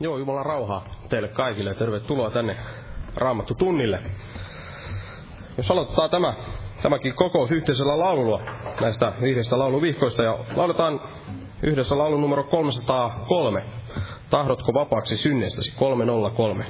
Joo, Jumalan rauhaa teille kaikille ja tervetuloa tänne Raamattu tunnille. Jos aloitetaan tämä, tämäkin kokous yhteisellä laululla näistä viidestä lauluvihkoista ja lauletaan yhdessä laulun numero 303. Tahdotko vapaaksi synnestäsi? 303.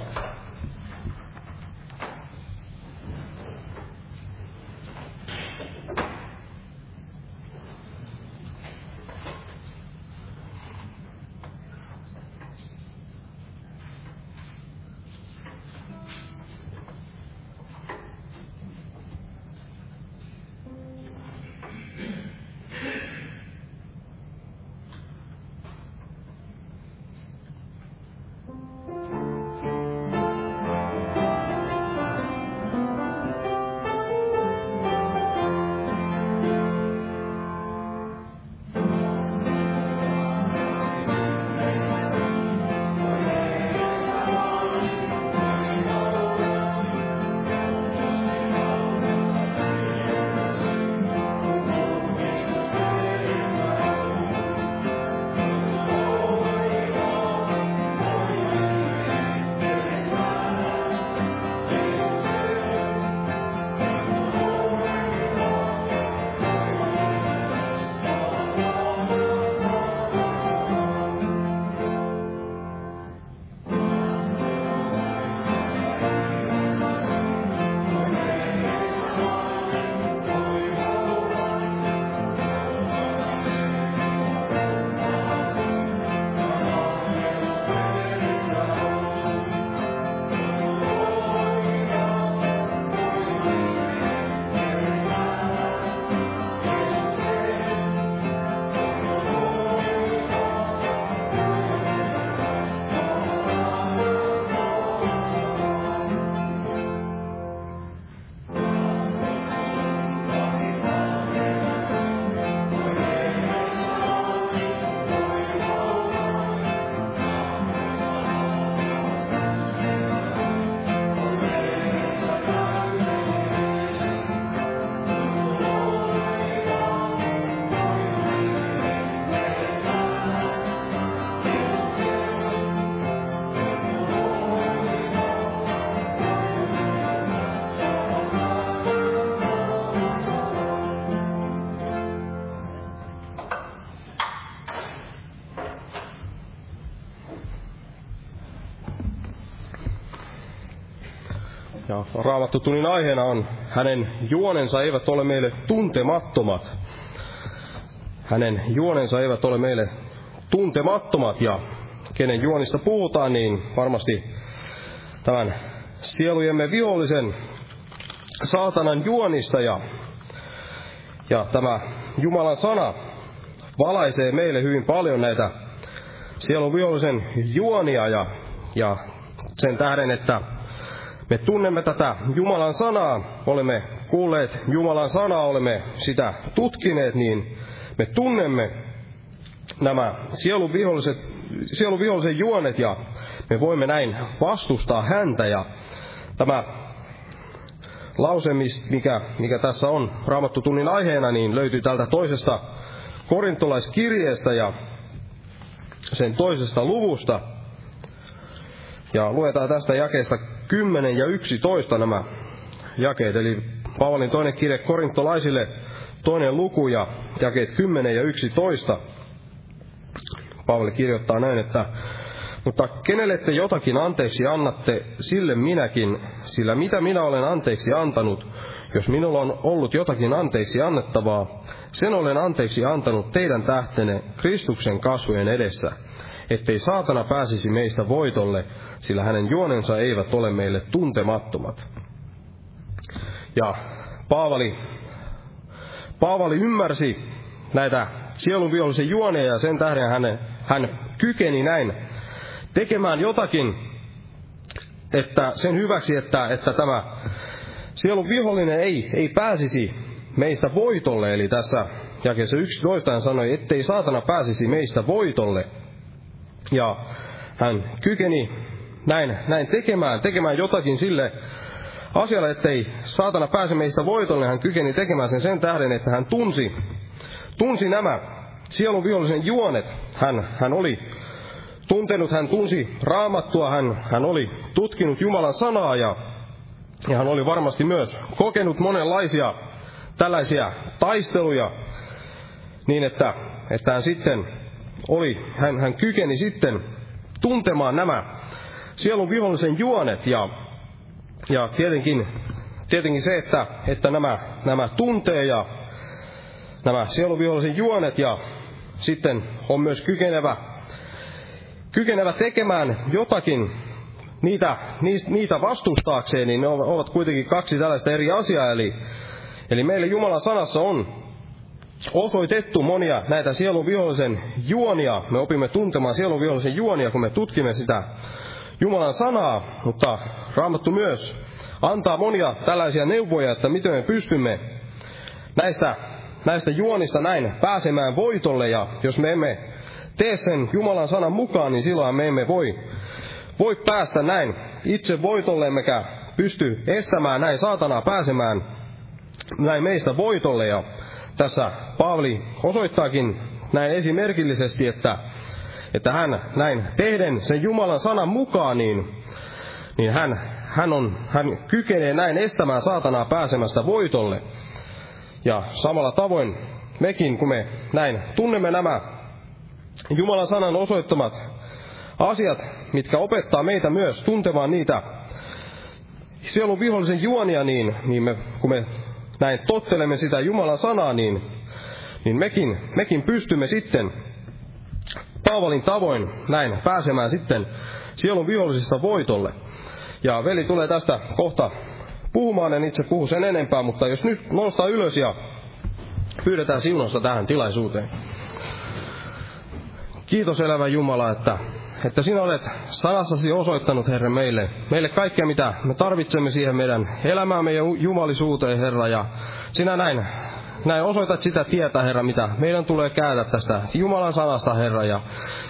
Ja raamattu tunnin aiheena on, hänen juonensa eivät ole meille tuntemattomat. Hänen juonensa eivät ole meille tuntemattomat. Ja kenen juonista puhutaan, niin varmasti tämän sielujemme vihollisen saatanan juonista. Ja, ja tämä Jumalan sana valaisee meille hyvin paljon näitä sielun vihollisen juonia. Ja, ja sen tähden, että me tunnemme tätä Jumalan sanaa, olemme kuulleet Jumalan sanaa, olemme sitä tutkineet, niin me tunnemme nämä sielun, viholliset, sielun vihollisen juonet ja me voimme näin vastustaa häntä. Ja tämä lause, mikä, mikä tässä on raamattu tunnin aiheena, niin löytyy tältä toisesta korintolaiskirjeestä ja sen toisesta luvusta. Ja luetaan tästä jakeesta 10 ja 11 nämä jakeet, eli Paavalin toinen kirje korintolaisille, toinen luku ja jakeet 10 ja 11. Paavali kirjoittaa näin, että mutta kenelle te jotakin anteeksi annatte, sille minäkin, sillä mitä minä olen anteeksi antanut, jos minulla on ollut jotakin anteeksi annettavaa, sen olen anteeksi antanut teidän tähtenne Kristuksen kasvojen edessä – ettei saatana pääsisi meistä voitolle, sillä hänen juonensa eivät ole meille tuntemattomat. Ja Paavali, Paavali ymmärsi näitä sielun vihollisen juoneja ja sen tähden hän, hän kykeni näin tekemään jotakin, että sen hyväksi, että, että tämä sielun vihollinen ei, ei pääsisi meistä voitolle. Eli tässä jakeessa 11 hän sanoi, ettei saatana pääsisi meistä voitolle, ja hän kykeni näin, näin tekemään, tekemään jotakin sille asialle, ettei saatana pääse meistä voitolle. Hän kykeni tekemään sen sen tähden, että hän tunsi, tunsi nämä sielun vihollisen juonet. Hän, hän oli tuntenut, hän tunsi raamattua, hän, hän oli tutkinut Jumalan sanaa ja, ja hän oli varmasti myös kokenut monenlaisia tällaisia taisteluja niin, että, että hän sitten oli, hän, hän kykeni sitten tuntemaan nämä sielun vihollisen juonet ja, ja tietenkin, tietenkin se, että, että nämä, nämä tuntee ja nämä sielun vihollisen juonet ja sitten on myös kykenevä, kykenevä tekemään jotakin niitä, niitä vastustaakseen, niin ne ovat kuitenkin kaksi tällaista eri asiaa. Eli, eli meille Jumalan sanassa on osoitettu monia näitä sielun vihollisen juonia. Me opimme tuntemaan sielun vihollisen juonia, kun me tutkimme sitä Jumalan sanaa, mutta Raamattu myös antaa monia tällaisia neuvoja, että miten me pystymme näistä, näistä juonista näin pääsemään voitolle. Ja jos me emme tee sen Jumalan sanan mukaan, niin silloin me emme voi, voi päästä näin itse voitolle, emmekä pysty estämään näin saatanaa pääsemään näin meistä voitolle. Ja tässä Paavali osoittaakin näin esimerkillisesti, että, että hän näin tehden sen Jumalan sanan mukaan, niin, niin hän, hän, on, hän kykenee näin estämään saatanaa pääsemästä voitolle. Ja samalla tavoin mekin, kun me näin tunnemme nämä Jumalan sanan osoittamat asiat, mitkä opettaa meitä myös tuntemaan niitä sielun vihollisen juonia, niin, niin me, kun me näin tottelemme sitä Jumalan sanaa, niin, niin mekin, mekin pystymme sitten Paavalin tavoin näin pääsemään sitten sielun vihollisista voitolle. Ja veli tulee tästä kohta puhumaan, en itse puhu sen enempää, mutta jos nyt nostaa ylös ja pyydetään siunosta tähän tilaisuuteen. Kiitos elävä Jumala, että että sinä olet sanassasi osoittanut, Herra, meille, meille kaikkea, mitä me tarvitsemme siihen meidän elämäämme ja jumalisuuteen, Herra, ja sinä näin näin osoitat sitä tietä, Herra, mitä meidän tulee käydä tästä Jumalan sanasta, Herra. Ja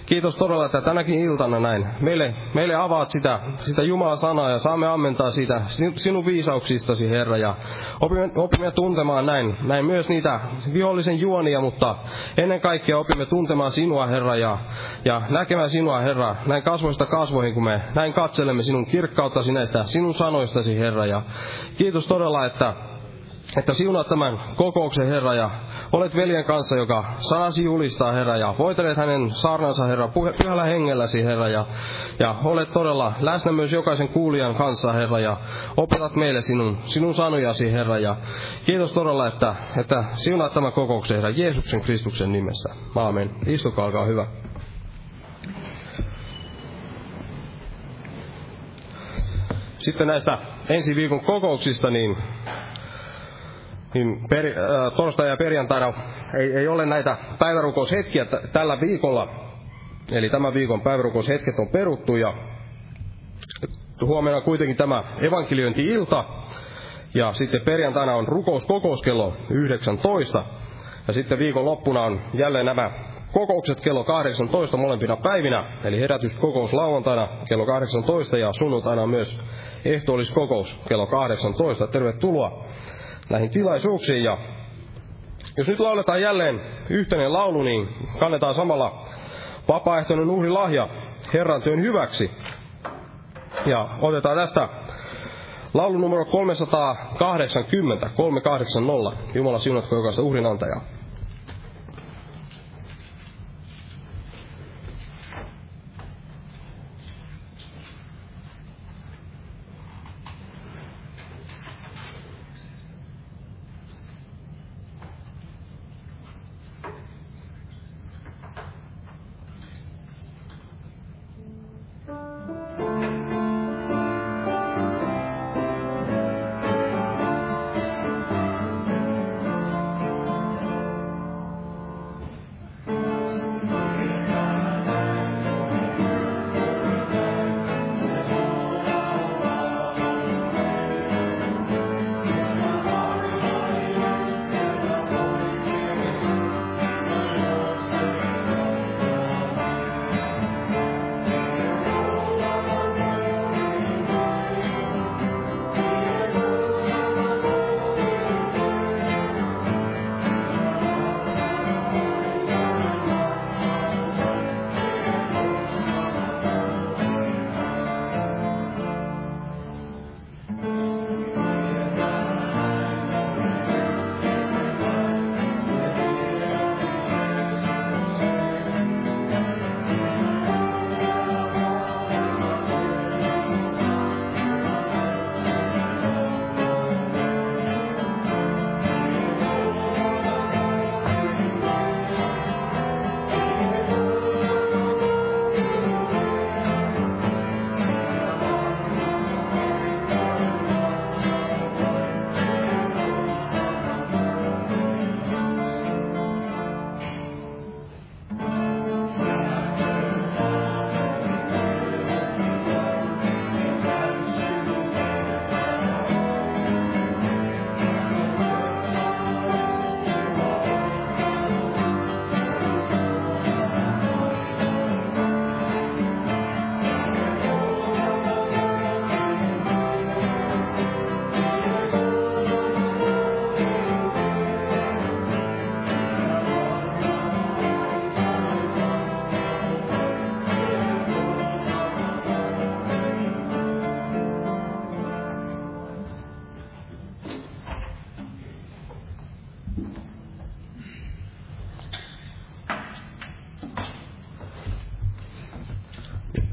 kiitos todella, että tänäkin iltana näin meille, meille avaat sitä, sitä Jumalan sanaa ja saamme ammentaa siitä sinun viisauksistasi, Herra. Ja opimme, opimme tuntemaan näin, näin myös niitä vihollisen juonia, mutta ennen kaikkea opimme tuntemaan sinua, Herra, ja, ja näkemään sinua, Herra, näin kasvoista kasvoihin, kun me näin katselemme sinun kirkkauttasi näistä sinun sanoistasi, Herra. Ja kiitos todella, että että siunaat tämän kokouksen, Herra, ja olet veljen kanssa, joka sanasi julistaa, Herra, ja voitelet hänen saarnansa, Herra, pyhällä hengelläsi, Herra, ja, ja olet todella läsnä myös jokaisen kuulijan kanssa, Herra, ja opetat meille sinun, sinun sanojasi, Herra, ja kiitos todella, että, että siunaat tämän kokouksen, Herra, Jeesuksen Kristuksen nimessä. Aamen. Istukaa, olkaa hyvä. Sitten näistä ensi viikon kokouksista, niin niin per, äh, torstai ja perjantaina ei, ei ole näitä päivärukoushetkiä t- tällä viikolla. Eli tämän viikon päivärukoushetket on peruttu ja huomenna kuitenkin tämä evankeliointi-ilta. Ja sitten perjantaina on rukouskokous kello 19. Ja sitten viikon loppuna on jälleen nämä kokoukset kello 18 molempina päivinä, eli herätyskokous lauantaina kello 18 ja sunnuntaina myös ehtoolliskokous kello 18. Tervetuloa näihin tilaisuuksiin. Ja jos nyt lauletaan jälleen yhteinen laulu, niin kannetaan samalla vapaaehtoinen uhrilahja Herran työn hyväksi. Ja otetaan tästä laulu numero 380, 380. Jumala siunatko jokaista uhrinantajaa.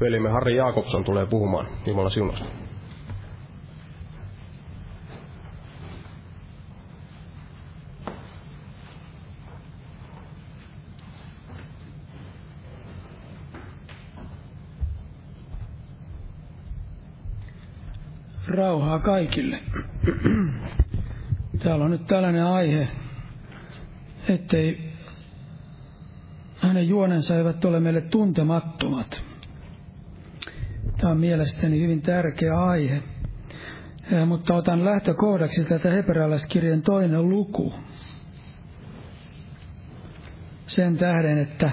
Velimme Harri Jaakobson tulee puhumaan Jumalan siunosta. Rauhaa kaikille. Täällä on nyt tällainen aihe, ettei hänen juonensa eivät ole meille tuntemattomat. Tämä on mielestäni hyvin tärkeä aihe. Mutta otan lähtökohdaksi tätä hebrealaiskirjan toinen luku. Sen tähden, että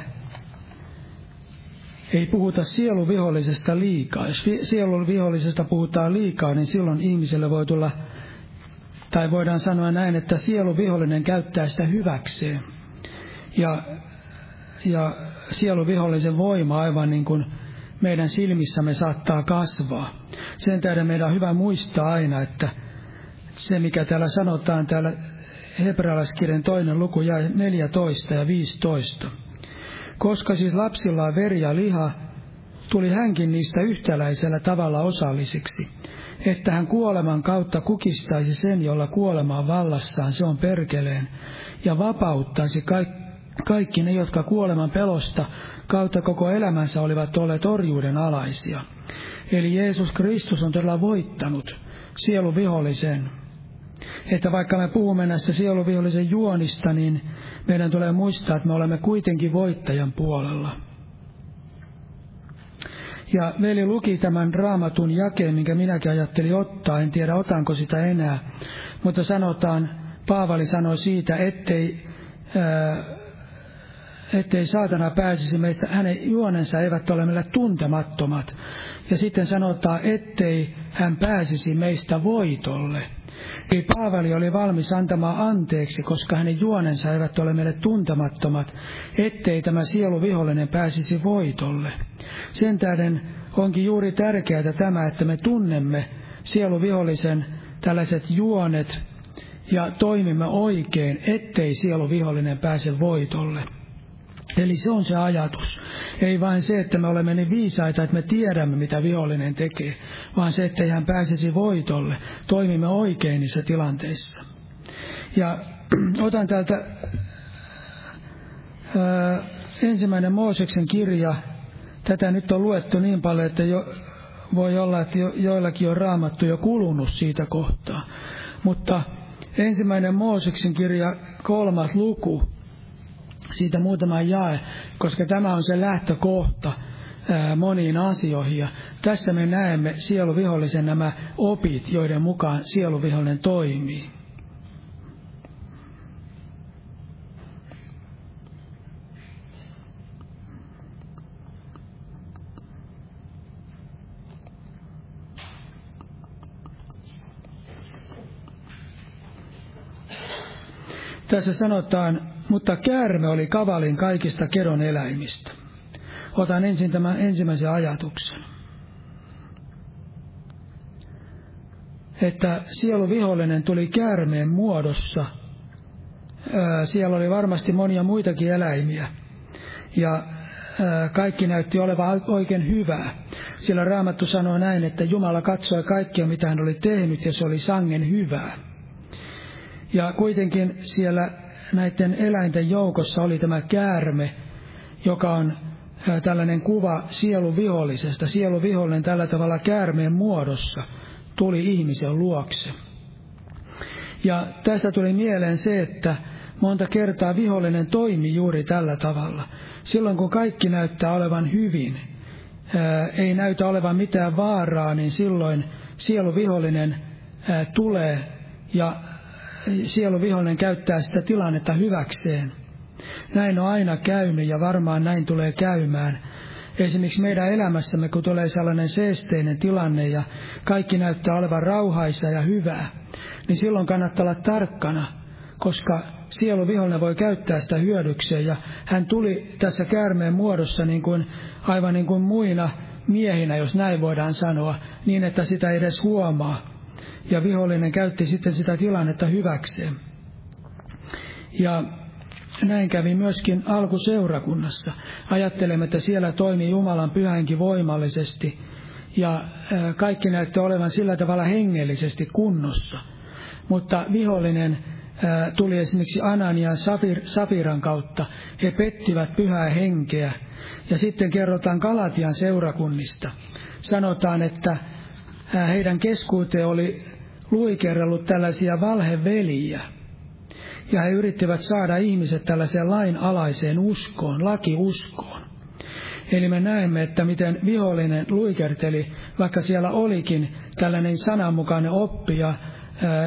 ei puhuta sieluvihollisesta liikaa. Jos sieluvihollisesta puhutaan liikaa, niin silloin ihmiselle voi tulla, tai voidaan sanoa näin, että sieluvihollinen käyttää sitä hyväkseen. Ja, ja sieluvihollisen voima aivan niin kuin meidän silmissämme saattaa kasvaa. Sen tähden meidän on hyvä muistaa aina, että se mikä täällä sanotaan täällä hebrealaiskirjan toinen luku jäi 14 ja 15 koska siis lapsilla on veri ja liha, tuli hänkin niistä yhtäläisellä tavalla osallisiksi, että hän kuoleman kautta kukistaisi sen, jolla kuolema on vallassaan, se on perkeleen, ja vapauttaisi kaikki ne, jotka kuoleman pelosta kautta koko elämänsä olivat olleet orjuuden alaisia. Eli Jeesus Kristus on todella voittanut sieluvihollisen että vaikka me puhumme näistä sieluvihollisen juonista, niin meidän tulee muistaa, että me olemme kuitenkin voittajan puolella. Ja veli luki tämän raamatun jakeen, minkä minäkin ajattelin ottaa, en tiedä otanko sitä enää, mutta sanotaan, Paavali sanoi siitä, ettei, ää, ettei saatana pääsisi meistä, hänen juonensa eivät ole meille tuntemattomat. Ja sitten sanotaan, ettei hän pääsisi meistä voitolle. Eli Paavali oli valmis antamaan anteeksi, koska hänen juonensa eivät ole meille tuntemattomat, ettei tämä sieluvihollinen pääsisi voitolle. Sen tähden onkin juuri tärkeää tämä, että me tunnemme sieluvihollisen tällaiset juonet ja toimimme oikein, ettei sieluvihollinen pääse voitolle. Eli se on se ajatus. Ei vain se, että me olemme niin viisaita, että me tiedämme, mitä vihollinen tekee, vaan se, että hän pääsisi voitolle. Toimimme oikein niissä tilanteissa. Ja otan täältä ää, ensimmäinen Mooseksen kirja. Tätä nyt on luettu niin paljon, että jo, voi olla, että jo, joillakin on raamattu jo kulunut siitä kohtaa. Mutta ensimmäinen Mooseksen kirja, kolmas luku, siitä muutama jae, koska tämä on se lähtökohta moniin asioihin. Ja tässä me näemme sieluvihollisen nämä opit, joiden mukaan sieluvihollinen toimii. Tässä sanotaan mutta käärme oli kavalin kaikista kedon eläimistä. Otan ensin tämän ensimmäisen ajatuksen. Että sielu vihollinen tuli käärmeen muodossa. Siellä oli varmasti monia muitakin eläimiä. Ja kaikki näytti olevan oikein hyvää. Sillä Raamattu sanoo näin, että Jumala katsoi kaikkia, mitä hän oli tehnyt, ja se oli sangen hyvää. Ja kuitenkin siellä näiden eläinten joukossa oli tämä käärme, joka on tällainen kuva sieluvihollisesta. Sieluvihollinen tällä tavalla käärmeen muodossa tuli ihmisen luokse. Ja tästä tuli mieleen se, että monta kertaa vihollinen toimi juuri tällä tavalla. Silloin kun kaikki näyttää olevan hyvin, ei näytä olevan mitään vaaraa, niin silloin sieluvihollinen tulee ja sieluvihollinen käyttää sitä tilannetta hyväkseen. Näin on aina käynyt ja varmaan näin tulee käymään. Esimerkiksi meidän elämässämme, kun tulee sellainen seesteinen tilanne ja kaikki näyttää olevan rauhaisa ja hyvää, niin silloin kannattaa olla tarkkana, koska sieluvihollinen voi käyttää sitä hyödykseen. Ja hän tuli tässä käärmeen muodossa niin kuin, aivan niin kuin muina miehinä, jos näin voidaan sanoa, niin että sitä ei edes huomaa ja vihollinen käytti sitten sitä tilannetta hyväkseen. Ja näin kävi myöskin alkuseurakunnassa. Ajattelemme, että siellä toimi Jumalan pyhänkin voimallisesti ja kaikki näytti olevan sillä tavalla hengellisesti kunnossa. Mutta vihollinen tuli esimerkiksi Anania ja Safir, Safiran kautta. He pettivät pyhää henkeä. Ja sitten kerrotaan Galatian seurakunnista. Sanotaan, että heidän keskuuteen oli luikerrellut tällaisia valheveliä. Ja he yrittivät saada ihmiset tällaiseen lainalaiseen uskoon, lakiuskoon. Eli me näemme, että miten vihollinen luikerteli, vaikka siellä olikin tällainen sananmukainen oppija,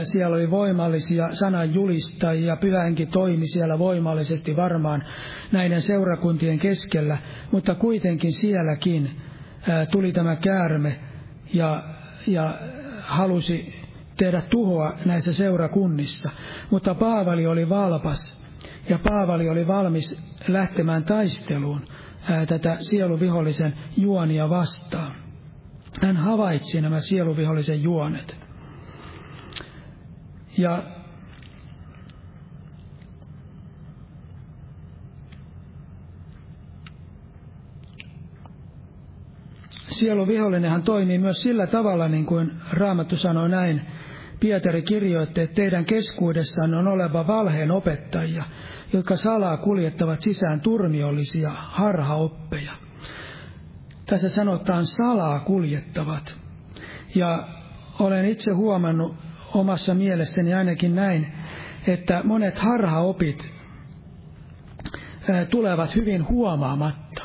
siellä oli voimallisia sananjulistajia, pyhänkin toimi siellä voimallisesti varmaan näiden seurakuntien keskellä, mutta kuitenkin sielläkin tuli tämä käärme ja, ja halusi tehdä tuhoa näissä seurakunnissa. Mutta Paavali oli valpas ja Paavali oli valmis lähtemään taisteluun ää, tätä sieluvihollisen juonia vastaan. Hän havaitsi nämä sieluvihollisen juonet. Ja sielun vihollinenhan toimii myös sillä tavalla, niin kuin Raamattu sanoi näin. Pietari kirjoitti, että teidän keskuudessanne on oleva valheen opettajia, jotka salaa kuljettavat sisään turmiollisia harhaoppeja. Tässä sanotaan salaa kuljettavat. Ja olen itse huomannut omassa mielessäni ainakin näin, että monet harhaopit tulevat hyvin huomaamatta.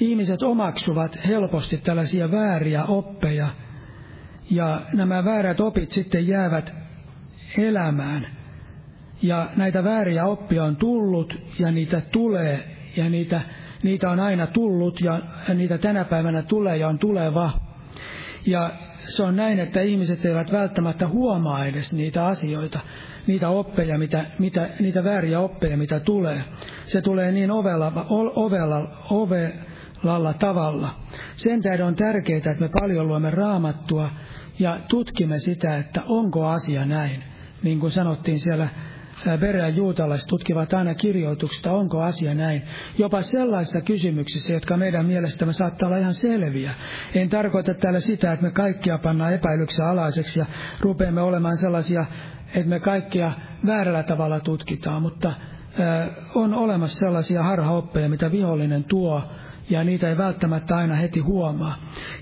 Ihmiset omaksuvat helposti tällaisia vääriä oppeja, ja nämä väärät opit sitten jäävät elämään. Ja näitä vääriä oppia on tullut, ja niitä tulee, ja niitä, niitä on aina tullut, ja niitä tänä päivänä tulee ja on tuleva. Ja se on näin, että ihmiset eivät välttämättä huomaa edes niitä asioita, niitä oppeja, mitä, mitä, niitä vääriä oppeja, mitä tulee. Se tulee niin ovella, ovella, ovelalla tavalla. Sen tähden on tärkeää, että me paljon luemme raamattua ja tutkimme sitä, että onko asia näin. Niin kuin sanottiin siellä Berean juutalaiset tutkivat aina kirjoituksista, onko asia näin. Jopa sellaisissa kysymyksissä, jotka meidän mielestämme saattaa olla ihan selviä. En tarkoita täällä sitä, että me kaikkia pannaan epäilyksen alaiseksi ja rupeamme olemaan sellaisia, että me kaikkia väärällä tavalla tutkitaan, mutta on olemassa sellaisia harhaoppeja, mitä vihollinen tuo, ja niitä ei välttämättä aina heti huomaa.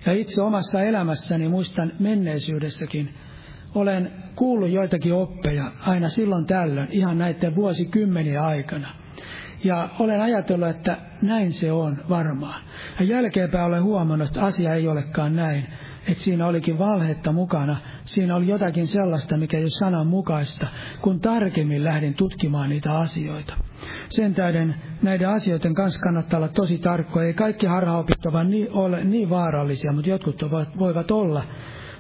Ja itse omassa elämässäni muistan menneisyydessäkin, olen kuullut joitakin oppeja aina silloin tällöin, ihan näiden vuosikymmeniä aikana. Ja olen ajatellut, että näin se on varmaan. Ja jälkeenpäin olen huomannut, että asia ei olekaan näin. Että siinä olikin valhetta mukana. Siinä oli jotakin sellaista, mikä ei ole sanan mukaista, kun tarkemmin lähdin tutkimaan niitä asioita. Sen tähden näiden asioiden kanssa kannattaa olla tosi tarkkoja. Ei kaikki harhaopit ole niin vaarallisia, mutta jotkut voivat olla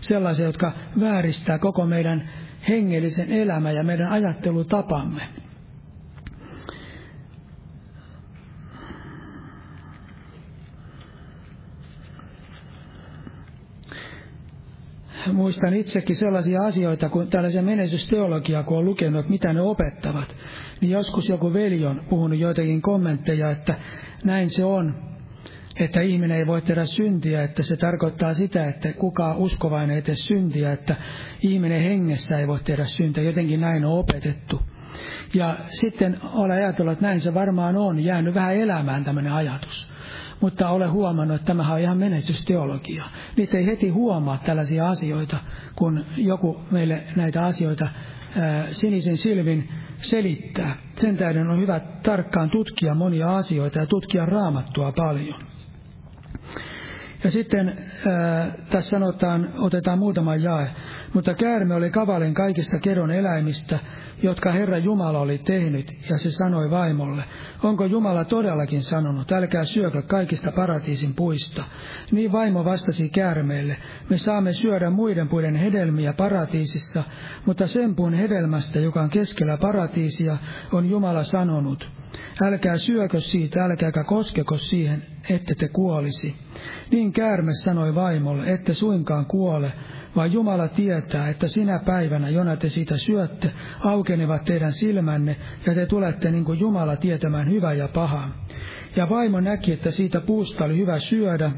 sellaisia, jotka vääristää koko meidän hengellisen elämän ja meidän ajattelutapamme. Muistan itsekin sellaisia asioita, kun tällaisia menestysteologiaa, kun on lukenut, että mitä ne opettavat, niin joskus joku veli on puhunut joitakin kommentteja, että näin se on, että ihminen ei voi tehdä syntiä, että se tarkoittaa sitä, että kuka uskovainen ei tee syntiä, että ihminen hengessä ei voi tehdä syntiä, jotenkin näin on opetettu. Ja sitten olen ajatellut, että näin se varmaan on, jäänyt vähän elämään tämmöinen ajatus. Mutta olen huomannut, että tämähän on ihan menestysteologia. Niitä ei heti huomaa tällaisia asioita, kun joku meille näitä asioita ää, sinisin silvin selittää. Sen tähden on hyvä tarkkaan tutkia monia asioita ja tutkia raamattua paljon. Ja sitten ää, tässä sanotaan, otetaan muutama jae, mutta käärme oli kavalin kaikista keron eläimistä, jotka Herra Jumala oli tehnyt, ja se sanoi vaimolle, onko Jumala todellakin sanonut, älkää syökö kaikista paratiisin puista. Niin vaimo vastasi käärmeelle, me saamme syödä muiden puiden hedelmiä paratiisissa, mutta sen puun hedelmästä, joka on keskellä paratiisia, on Jumala sanonut, älkää syökö siitä, älkääkä koskeko siihen, ette te kuolisi. Niin käärme sanoi vaimolle, ette suinkaan kuole, vaan Jumala tietää, että sinä päivänä, jona te siitä syötte, aukenevat teidän silmänne, ja te tulette niin kuin Jumala tietämään hyvää ja pahaa. Ja vaimo näki, että siitä puusta oli hyvä syödä,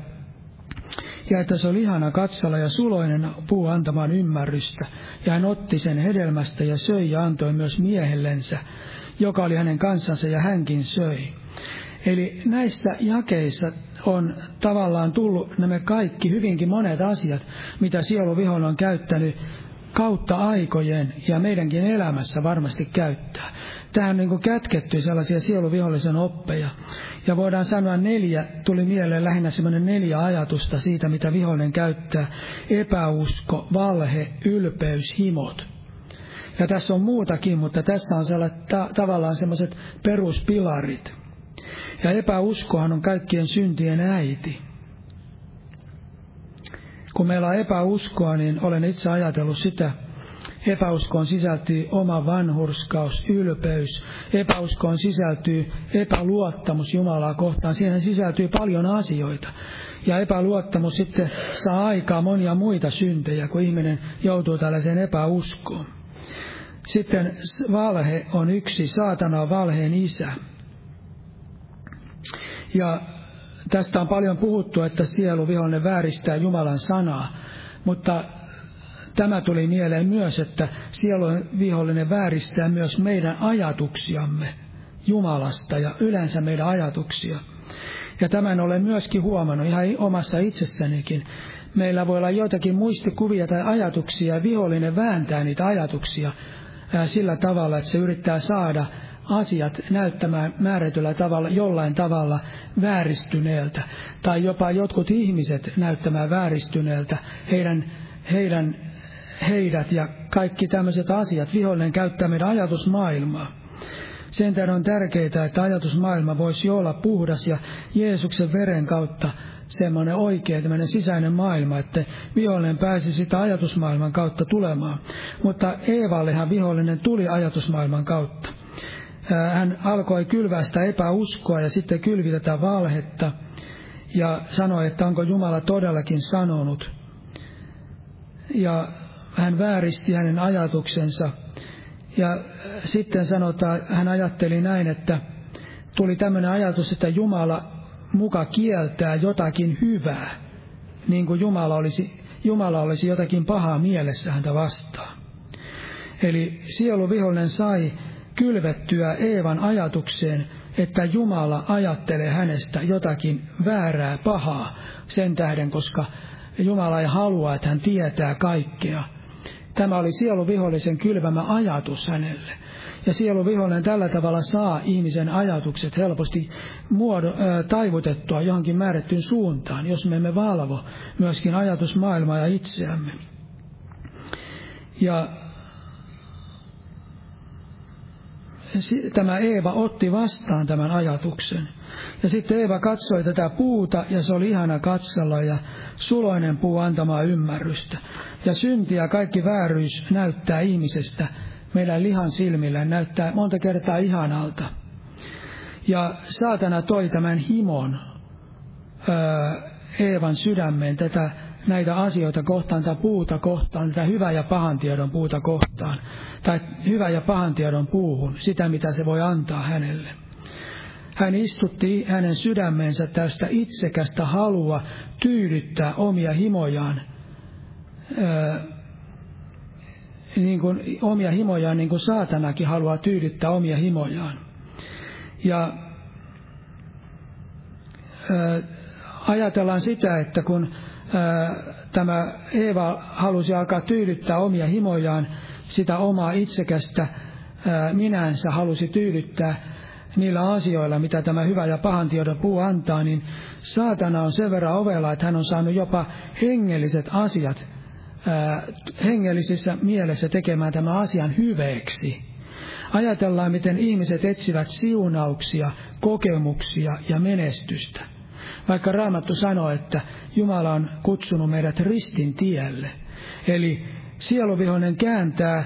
ja että se oli ihana katsella ja suloinen puu antamaan ymmärrystä. Ja hän otti sen hedelmästä ja söi ja antoi myös miehellensä, joka oli hänen kansansa ja hänkin söi. Eli näissä jakeissa on tavallaan tullut nämä kaikki hyvinkin monet asiat, mitä sieluvihollinen on käyttänyt kautta aikojen ja meidänkin elämässä varmasti käyttää. Tähän on niin kuin kätketty sellaisia sieluvihollisen oppeja. Ja voidaan sanoa neljä, tuli mieleen lähinnä semmoinen neljä ajatusta siitä, mitä vihollinen käyttää. Epäusko, valhe, ylpeys, himot. Ja tässä on muutakin, mutta tässä on sellaiset, ta- tavallaan semmoiset peruspilarit. Ja epäuskohan on kaikkien syntien äiti. Kun meillä on epäuskoa, niin olen itse ajatellut sitä, Epäuskoon sisältyy oma vanhurskaus, ylpeys. Epäuskoon sisältyy epäluottamus Jumalaa kohtaan. Siihen sisältyy paljon asioita. Ja epäluottamus sitten saa aikaa monia muita syntejä, kun ihminen joutuu tällaiseen epäuskoon. Sitten valhe on yksi, saatana on valheen isä. Ja tästä on paljon puhuttu, että sielu vihollinen vääristää Jumalan sanaa, mutta tämä tuli mieleen myös, että sielun vihollinen vääristää myös meidän ajatuksiamme Jumalasta ja yleensä meidän ajatuksia. Ja tämän olen myöskin huomannut ihan omassa itsessänikin. Meillä voi olla joitakin muistikuvia tai ajatuksia, ja vihollinen vääntää niitä ajatuksia sillä tavalla, että se yrittää saada asiat näyttämään määrätyllä tavalla, jollain tavalla vääristyneeltä, tai jopa jotkut ihmiset näyttämään vääristyneeltä, heidän, heidän, heidät ja kaikki tämmöiset asiat. Vihollinen käyttää meidän ajatusmaailmaa. Sen tähden on tärkeää, että ajatusmaailma voisi olla puhdas ja Jeesuksen veren kautta semmoinen oikea tämmöinen sisäinen maailma, että vihollinen pääsi sitä ajatusmaailman kautta tulemaan. Mutta Eevallehan vihollinen tuli ajatusmaailman kautta hän alkoi kylvää sitä epäuskoa ja sitten kylvi tätä valhetta ja sanoi, että onko Jumala todellakin sanonut. Ja hän vääristi hänen ajatuksensa. Ja sitten sanotaan, hän ajatteli näin, että tuli tämmöinen ajatus, että Jumala muka kieltää jotakin hyvää, niin kuin Jumala olisi, Jumala olisi jotakin pahaa mielessä häntä vastaan. Eli sieluvihollinen sai kylvettyä Eevan ajatukseen, että Jumala ajattelee hänestä jotakin väärää, pahaa sen tähden, koska Jumala ei halua, että hän tietää kaikkea. Tämä oli sieluvihollisen kylvämä ajatus hänelle. Ja sieluvihollinen tällä tavalla saa ihmisen ajatukset helposti muodo, ää, taivutettua johonkin määrättyyn suuntaan, jos me emme valvo myöskin ajatusmaailmaa ja itseämme. Ja tämä Eeva otti vastaan tämän ajatuksen. Ja sitten Eeva katsoi tätä puuta ja se oli ihana katsella ja suloinen puu antamaa ymmärrystä. Ja synti ja kaikki vääryys näyttää ihmisestä meidän lihan silmillä, näyttää monta kertaa ihanalta. Ja saatana toi tämän himon Eevan sydämeen tätä näitä asioita kohtaan, tätä puuta kohtaan, tätä hyvä ja pahan tiedon puuta kohtaan, tai hyvä ja pahan tiedon puuhun, sitä mitä se voi antaa hänelle. Hän istutti hänen sydämensä tästä itsekästä halua tyydyttää omia himojaan, ää, niin kuin, omia himojaan, niin kuin saatanakin haluaa tyydyttää omia himojaan. Ja ää, ajatellaan sitä, että kun tämä Eeva halusi alkaa tyydyttää omia himojaan, sitä omaa itsekästä minänsä halusi tyydyttää niillä asioilla, mitä tämä hyvä ja pahan tiedon puu antaa, niin saatana on sen verran ovella, että hän on saanut jopa hengelliset asiat hengellisissä mielessä tekemään tämän asian hyveeksi. Ajatellaan, miten ihmiset etsivät siunauksia, kokemuksia ja menestystä. Vaikka Raamattu sanoo, että Jumala on kutsunut meidät ristin tielle. Eli sieluvihoinen kääntää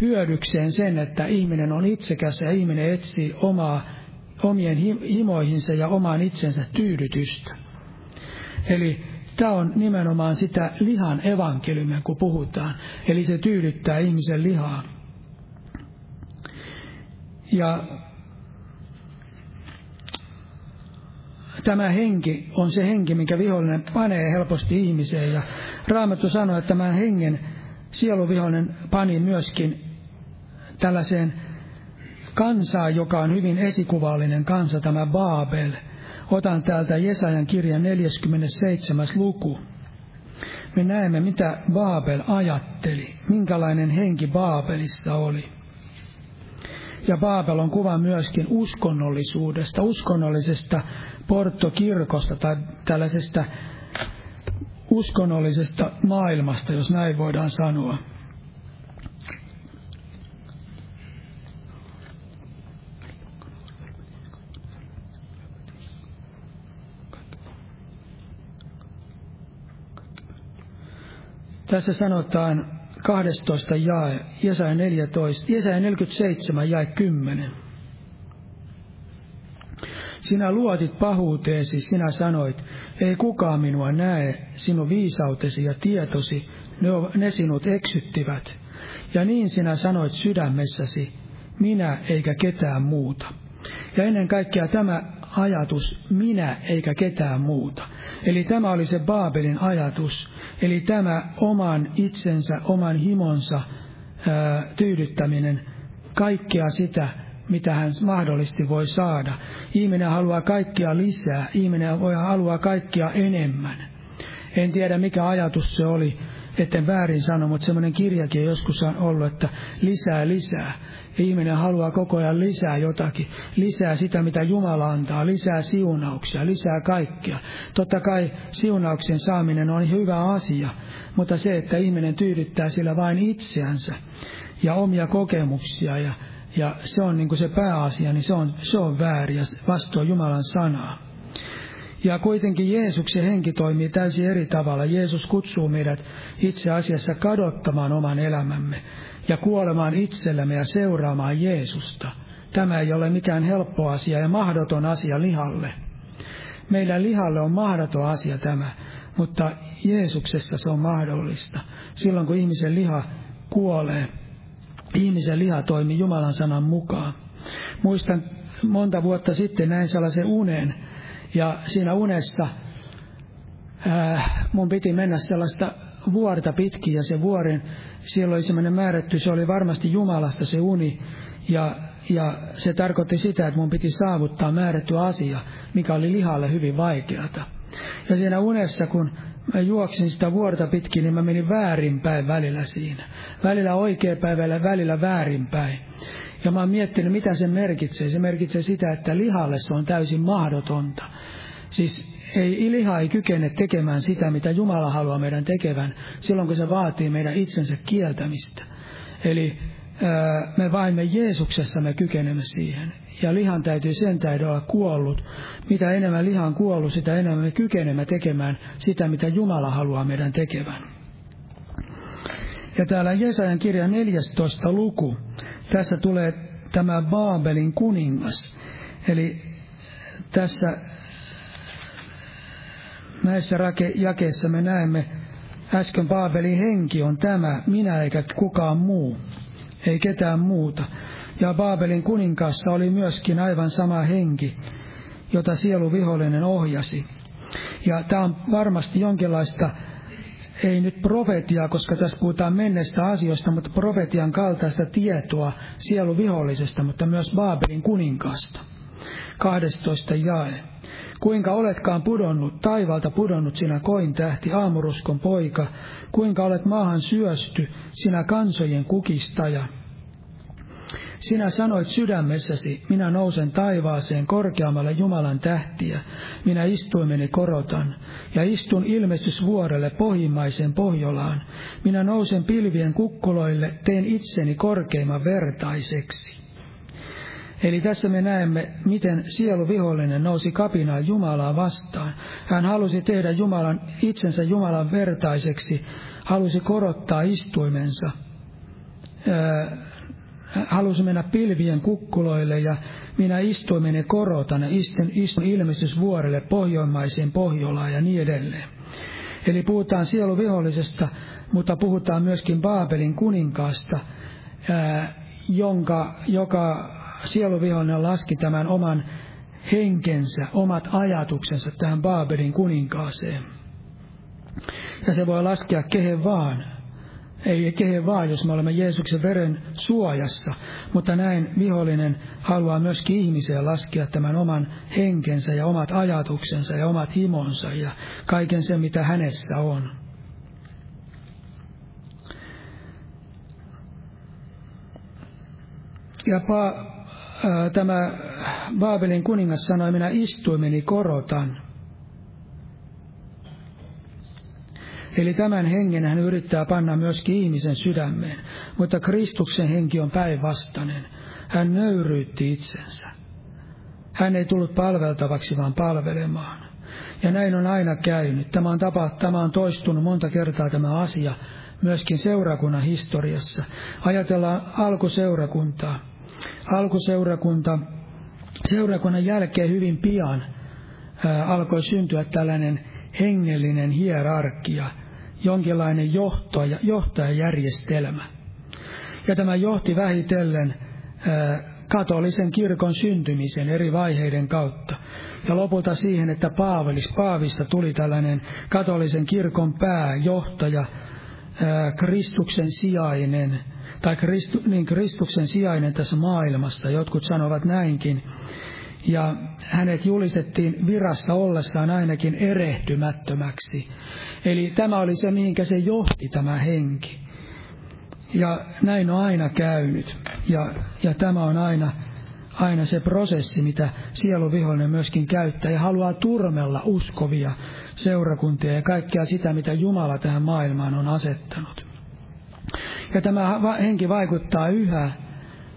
hyödykseen sen, että ihminen on itsekäs ja ihminen etsii omaa omien himoihinsa ja omaan itsensä tyydytystä. Eli tämä on nimenomaan sitä lihan evankeliumia, kun puhutaan. Eli se tyydyttää ihmisen lihaa. Ja tämä henki on se henki, mikä vihollinen panee helposti ihmiseen. Ja Raamattu sanoo, että tämän hengen sieluvihollinen pani myöskin tällaiseen kansaan, joka on hyvin esikuvallinen kansa, tämä Baabel. Otan täältä Jesajan kirjan 47. luku. Me näemme, mitä Baabel ajatteli, minkälainen henki Baabelissa oli. Ja Baabel on kuva myöskin uskonnollisuudesta, uskonnollisesta porttokirkosta tai tällaisesta uskonnollisesta maailmasta, jos näin voidaan sanoa. Tässä sanotaan 12 jae, Jesaja 14, Jesaja 47 jae 10. Sinä luotit pahuuteesi, sinä sanoit, ei kukaan minua näe, sinun viisautesi ja tietosi, ne, ne sinut eksyttivät. Ja niin sinä sanoit sydämessäsi, minä eikä ketään muuta. Ja ennen kaikkea tämä ajatus, minä eikä ketään muuta. Eli tämä oli se Baabelin ajatus, eli tämä oman itsensä, oman himonsa ää, tyydyttäminen, kaikkea sitä, mitä hän mahdollisesti voi saada. Ihminen haluaa kaikkia lisää, ihminen voi haluaa kaikkia enemmän. En tiedä mikä ajatus se oli, etten väärin sano, mutta semmoinen kirjakin joskus on ollut, että lisää lisää. Ihminen haluaa koko ajan lisää jotakin, lisää sitä, mitä Jumala antaa, lisää siunauksia, lisää kaikkea. Totta kai siunauksen saaminen on hyvä asia, mutta se, että ihminen tyydyttää sillä vain itseänsä ja omia kokemuksia ja, ja se on niin kuin se pääasia, niin se on, se on väärin ja vastoin Jumalan sanaa. Ja kuitenkin Jeesuksen henki toimii täysin eri tavalla. Jeesus kutsuu meidät itse asiassa kadottamaan oman elämämme ja kuolemaan itsellemme ja seuraamaan Jeesusta. Tämä ei ole mikään helppo asia ja mahdoton asia lihalle. Meillä lihalle on mahdoton asia tämä, mutta Jeesuksessa se on mahdollista. Silloin kun ihmisen liha kuolee, ihmisen liha toimii Jumalan sanan mukaan. Muistan monta vuotta sitten näin sellaisen unen, ja siinä unessa ää, mun piti mennä sellaista vuorta pitkin, ja se vuoren siellä oli semmoinen määrätty, se oli varmasti Jumalasta se uni, ja, ja se tarkoitti sitä, että mun piti saavuttaa määrätty asia, mikä oli lihalle hyvin vaikeata. Ja siinä unessa, kun mä juoksin sitä vuorta pitkin, niin mä menin väärinpäin välillä siinä. Välillä oikea päivällä, välillä väärinpäin. Ja mä oon miettinyt, mitä se merkitsee. Se merkitsee sitä, että lihalle se on täysin mahdotonta. Siis ei, liha ei kykene tekemään sitä, mitä Jumala haluaa meidän tekevän, silloin kun se vaatii meidän itsensä kieltämistä. Eli me vain me Jeesuksessa me kykenemme siihen. Ja lihan täytyy sen täytyy olla kuollut. Mitä enemmän liha on kuollut, sitä enemmän me kykenemme tekemään sitä, mitä Jumala haluaa meidän tekevän. Ja täällä Jesajan kirja 14 luku, tässä tulee tämä Baabelin kuningas. Eli tässä näissä rake- jakeissa me näemme, äsken Baabelin henki on tämä, minä eikä kukaan muu, ei ketään muuta. Ja Baabelin kuninkaassa oli myöskin aivan sama henki, jota sielu vihollinen ohjasi. Ja tämä on varmasti jonkinlaista, ei nyt profetiaa, koska tässä puhutaan menneistä asioista, mutta profetian kaltaista tietoa sielu vihollisesta, mutta myös Baabelin kuninkaasta. 12 jae. Kuinka oletkaan pudonnut, taivalta pudonnut sinä koin tähti, aamuruskon poika, kuinka olet maahan syösty, sinä kansojen kukistaja. Sinä sanoit sydämessäsi, minä nousen taivaaseen korkeammalle Jumalan tähtiä, minä istuimeni korotan, ja istun ilmestysvuorelle pohjimmaisen Pohjolaan. Minä nousen pilvien kukkuloille, teen itseni korkeimman vertaiseksi. Eli tässä me näemme, miten sielu vihollinen nousi kapinaan Jumalaa vastaan. Hän halusi tehdä Jumalan, itsensä Jumalan vertaiseksi, halusi korottaa istuimensa. Halusi mennä pilvien kukkuloille ja minä istuimen ja korotan ja istun, istun ilmestysvuorelle pohjoimaiseen Pohjolaan ja niin edelleen. Eli puhutaan sieluvihollisesta, mutta puhutaan myöskin Baabelin kuninkaasta, jonka, joka sieluvihollinen laski tämän oman henkensä, omat ajatuksensa tähän Baabelin kuninkaaseen. Ja se voi laskea kehen vaan, ei kehen vaan, jos me olemme Jeesuksen veren suojassa, mutta näin vihollinen haluaa myöskin ihmiseen laskea tämän oman henkensä ja omat ajatuksensa ja omat himonsa ja kaiken sen, mitä hänessä on. Ja pa, ää, tämä Baabelin kuningas sanoi, minä istuimeni korotan – Eli tämän hengen hän yrittää panna myöskin ihmisen sydämeen, mutta Kristuksen henki on päinvastainen. Hän nöyryytti itsensä. Hän ei tullut palveltavaksi, vaan palvelemaan. Ja näin on aina käynyt. Tämä on, tapa, tämä on toistunut monta kertaa tämä asia myöskin seurakunnan historiassa. Ajatellaan alkuseurakuntaa. Alkuseurakunta, seurakunnan jälkeen hyvin pian ää, alkoi syntyä tällainen hengellinen hierarkia, jonkinlainen johtaja, johtajajärjestelmä. Ja tämä johti vähitellen katolisen kirkon syntymisen eri vaiheiden kautta. Ja lopulta siihen, että Paavelis, Paavista tuli tällainen katolisen kirkon pääjohtaja, Kristuksen sijainen, tai Kristu, niin Kristuksen sijainen tässä maailmassa, jotkut sanovat näinkin, ja hänet julistettiin virassa ollessaan ainakin erehtymättömäksi. Eli tämä oli se, mihinkä se johti tämä henki. Ja näin on aina käynyt. Ja, ja tämä on aina, aina se prosessi, mitä sieluvihollinen myöskin käyttää ja haluaa turmella uskovia seurakuntia ja kaikkea sitä, mitä Jumala tähän maailmaan on asettanut. Ja tämä henki vaikuttaa yhä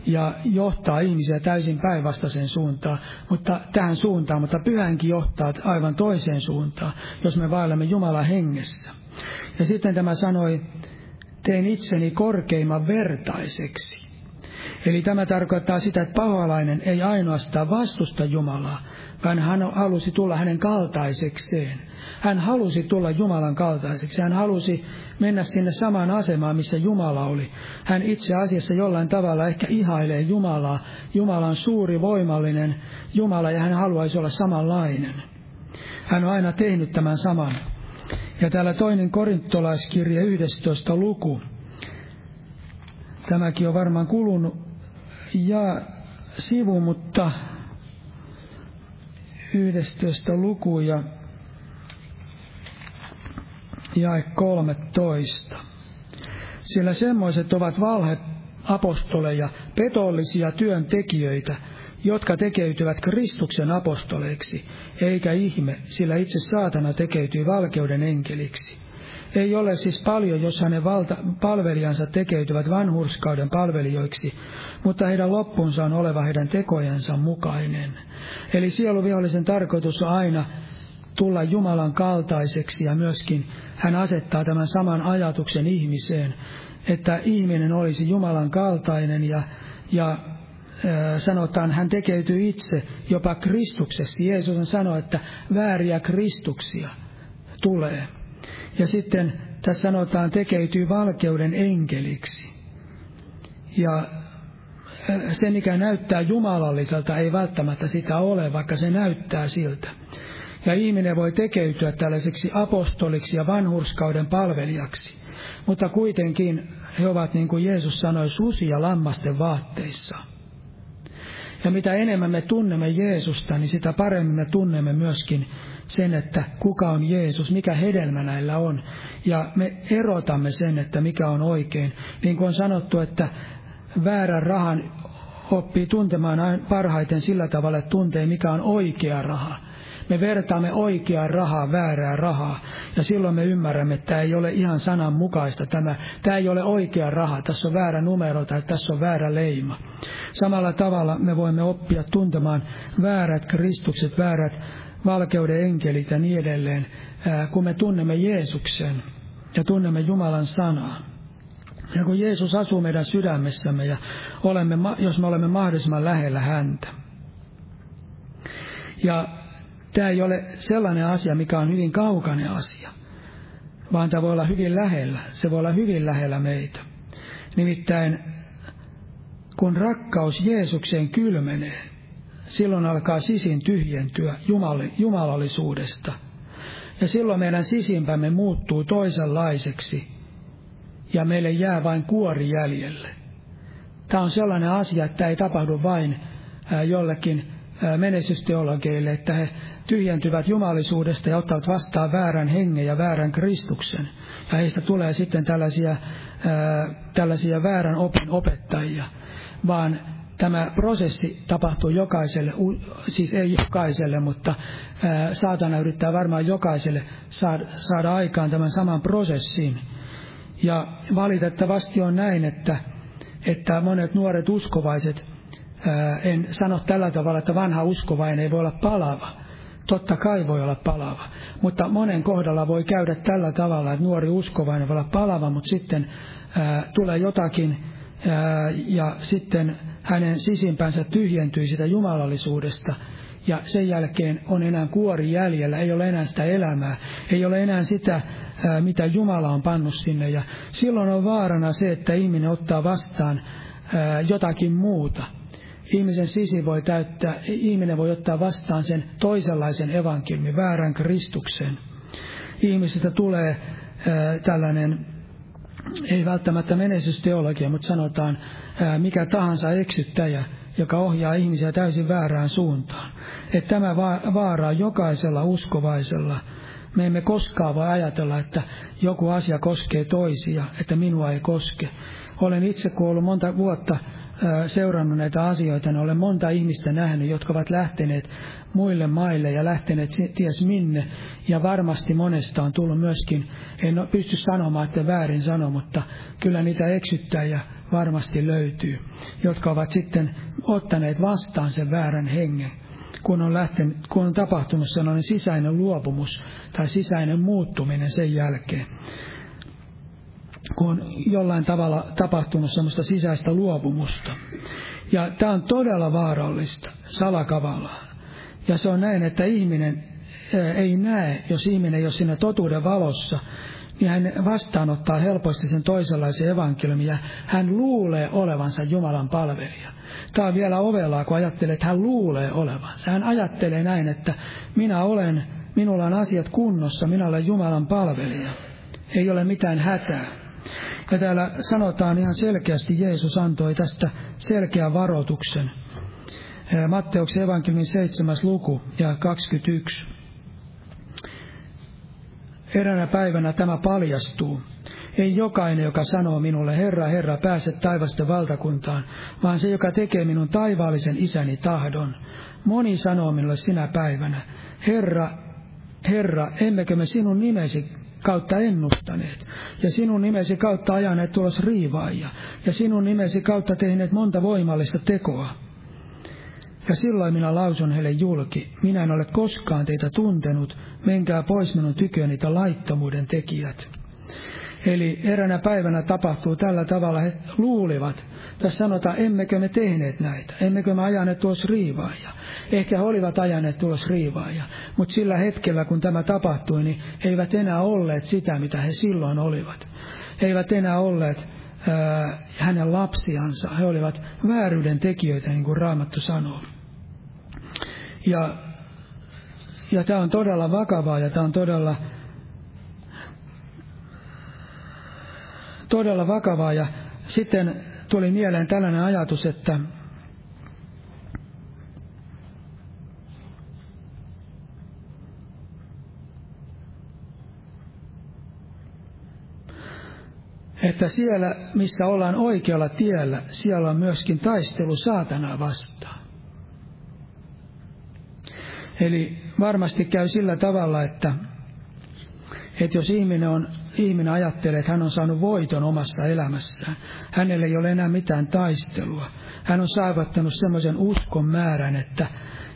ja johtaa ihmisiä täysin päinvastaiseen suuntaan, mutta tähän suuntaan, mutta pyhänkin johtaa aivan toiseen suuntaan, jos me vaellemme Jumalan hengessä. Ja sitten tämä sanoi, tein itseni korkeimman vertaiseksi. Eli tämä tarkoittaa sitä, että paholainen ei ainoastaan vastusta Jumalaa, vaan hän halusi tulla hänen kaltaisekseen. Hän halusi tulla Jumalan kaltaiseksi. Hän halusi mennä sinne samaan asemaan, missä Jumala oli. Hän itse asiassa jollain tavalla ehkä ihailee Jumalaa. Jumala on suuri, voimallinen Jumala ja hän haluaisi olla samanlainen. Hän on aina tehnyt tämän saman. Ja täällä toinen korintolaiskirja 11. luku. Tämäkin on varmaan kulunut ja sivu, mutta 11. luku ja jae 13. Sillä semmoiset ovat valhe apostoleja, petollisia työntekijöitä, jotka tekeytyvät Kristuksen apostoleiksi, eikä ihme, sillä itse saatana tekeytyy valkeuden enkeliksi. Ei ole siis paljon, jos hänen valta, palvelijansa tekeytyvät vanhurskauden palvelijoiksi, mutta heidän loppunsa on oleva heidän tekojensa mukainen. Eli sieluvihollisen tarkoitus on aina tulla Jumalan kaltaiseksi ja myöskin hän asettaa tämän saman ajatuksen ihmiseen, että ihminen olisi Jumalan kaltainen ja, ja sanotaan, hän tekeytyy itse jopa Kristuksessa. Jeesus sanoi, että vääriä Kristuksia tulee. Ja sitten tässä sanotaan, tekeytyy valkeuden enkeliksi. Ja se, mikä näyttää jumalalliselta, ei välttämättä sitä ole, vaikka se näyttää siltä. Ja ihminen voi tekeytyä tällaiseksi apostoliksi ja vanhurskauden palvelijaksi. Mutta kuitenkin he ovat, niin kuin Jeesus sanoi, susia lammasten vaatteissa. Ja mitä enemmän me tunnemme Jeesusta, niin sitä paremmin me tunnemme myöskin sen, että kuka on Jeesus, mikä hedelmä näillä on. Ja me erotamme sen, että mikä on oikein. Niin kuin on sanottu, että väärän rahan oppii tuntemaan parhaiten sillä tavalla, että tuntee mikä on oikea raha. Me vertaamme oikeaa rahaa väärää rahaa. Ja silloin me ymmärrämme, että tämä ei ole ihan sanan mukaista. Tämä, tämä ei ole oikea raha. Tässä on väärä numero tai tässä on väärä leima. Samalla tavalla me voimme oppia tuntemaan väärät Kristukset, väärät valkeuden enkelit ja niin edelleen, kun me tunnemme Jeesuksen ja tunnemme Jumalan sanaa. Ja kun Jeesus asuu meidän sydämessämme ja olemme, jos me olemme mahdollisimman lähellä häntä. Ja tämä ei ole sellainen asia, mikä on hyvin kaukainen asia, vaan tämä voi olla hyvin lähellä. Se voi olla hyvin lähellä meitä. Nimittäin kun rakkaus Jeesukseen kylmenee, silloin alkaa sisin tyhjentyä jumalallisuudesta. Ja silloin meidän sisimpämme muuttuu toisenlaiseksi ja meille jää vain kuori jäljelle. Tämä on sellainen asia, että ei tapahdu vain jollekin menestysteologeille, että he tyhjentyvät jumalisuudesta ja ottavat vastaan väärän hengen ja väärän Kristuksen. Ja heistä tulee sitten tällaisia, tällaisia väärän opin opettajia, vaan tämä prosessi tapahtuu jokaiselle, siis ei jokaiselle, mutta saatana yrittää varmaan jokaiselle saada, saada aikaan tämän saman prosessin. Ja valitettavasti on näin, että, että monet nuoret uskovaiset, en sano tällä tavalla, että vanha uskovainen ei voi olla palava. Totta kai voi olla palava, mutta monen kohdalla voi käydä tällä tavalla, että nuori uskovainen voi olla palava, mutta sitten ää, tulee jotakin ää, ja sitten hänen sisimpänsä tyhjentyy sitä jumalallisuudesta ja sen jälkeen on enää kuori jäljellä, ei ole enää sitä elämää, ei ole enää sitä, mitä Jumala on pannut sinne. Ja silloin on vaarana se, että ihminen ottaa vastaan jotakin muuta. Ihmisen sisi voi täyttää, ihminen voi ottaa vastaan sen toisenlaisen evankeliumin, väärän Kristuksen. Ihmisestä tulee tällainen ei välttämättä menestysteologia, mutta sanotaan mikä tahansa eksyttäjä, joka ohjaa ihmisiä täysin väärään suuntaan. Että tämä vaara on jokaisella uskovaisella. Me emme koskaan voi ajatella, että joku asia koskee toisia, että minua ei koske. Olen itse, kun ollut monta vuotta seurannut näitä asioita, niin olen monta ihmistä nähnyt, jotka ovat lähteneet muille maille ja lähteneet ties minne. Ja varmasti monesta on tullut myöskin, en pysty sanomaan, että väärin sano, mutta kyllä niitä eksyttäjiä varmasti löytyy, jotka ovat sitten ottaneet vastaan sen väärän hengen kun on, lähtenyt, kun on tapahtunut sellainen sisäinen luopumus tai sisäinen muuttuminen sen jälkeen kun on jollain tavalla tapahtunut semmoista sisäistä luopumusta. Ja tämä on todella vaarallista, salakavalaa. Ja se on näin, että ihminen ei näe, jos ihminen ei ole siinä totuuden valossa, niin hän vastaanottaa helposti sen toisenlaisen evankeliumin ja hän luulee olevansa Jumalan palvelija. Tämä on vielä ovellaa, kun ajattelee, että hän luulee olevansa. Hän ajattelee näin, että minä olen, minulla on asiat kunnossa, minä olen Jumalan palvelija. Ei ole mitään hätää. Ja täällä sanotaan ihan selkeästi, Jeesus antoi tästä selkeän varoituksen. Matteuksen evankeliumin 7. luku ja 21. Eräänä päivänä tämä paljastuu. Ei jokainen, joka sanoo minulle, Herra, Herra, pääse taivasten valtakuntaan, vaan se, joka tekee minun taivaallisen isäni tahdon. Moni sanoo minulle sinä päivänä, Herra, Herra, emmekö me sinun nimesi kautta ennustaneet, ja sinun nimesi kautta ajaneet tulos riivaajia, ja sinun nimesi kautta tehneet monta voimallista tekoa. Ja silloin minä lausun heille julki, minä en ole koskaan teitä tuntenut, menkää pois minun tyköni niitä laittomuuden tekijät. Eli eränä päivänä tapahtuu tällä tavalla, he luulivat, tässä sanotaan, emmekö me tehneet näitä, emmekö me ajaneet tuossa riivaaja. Ehkä he olivat ajaneet tuossa riivaaja, mutta sillä hetkellä, kun tämä tapahtui, niin he eivät enää olleet sitä, mitä he silloin olivat. He eivät enää olleet ää, hänen lapsiansa, he olivat vääryyden tekijöitä, niin kuin Raamattu sanoo. Ja, ja tämä on todella vakavaa ja tämä on todella todella vakavaa. Ja sitten tuli mieleen tällainen ajatus, että että siellä, missä ollaan oikealla tiellä, siellä on myöskin taistelu saatanaa vastaan. Eli varmasti käy sillä tavalla, että että jos ihminen, on, ihminen ajattelee, että hän on saanut voiton omassa elämässään, hänelle ei ole enää mitään taistelua. Hän on saavuttanut semmoisen uskon määrän, että,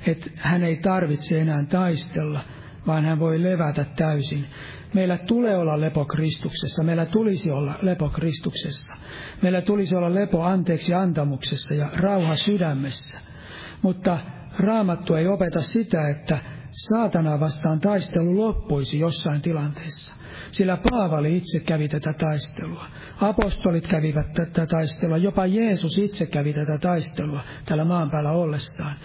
että hän ei tarvitse enää taistella, vaan hän voi levätä täysin. Meillä tulee olla lepo Kristuksessa, meillä tulisi olla lepo Kristuksessa. Meillä tulisi olla lepo anteeksi antamuksessa ja rauha sydämessä. Mutta raamattu ei opeta sitä, että saatana vastaan taistelu loppuisi jossain tilanteessa. Sillä Paavali itse kävi tätä taistelua. Apostolit kävivät tätä taistelua, jopa Jeesus itse kävi tätä taistelua tällä maan päällä ollessaan.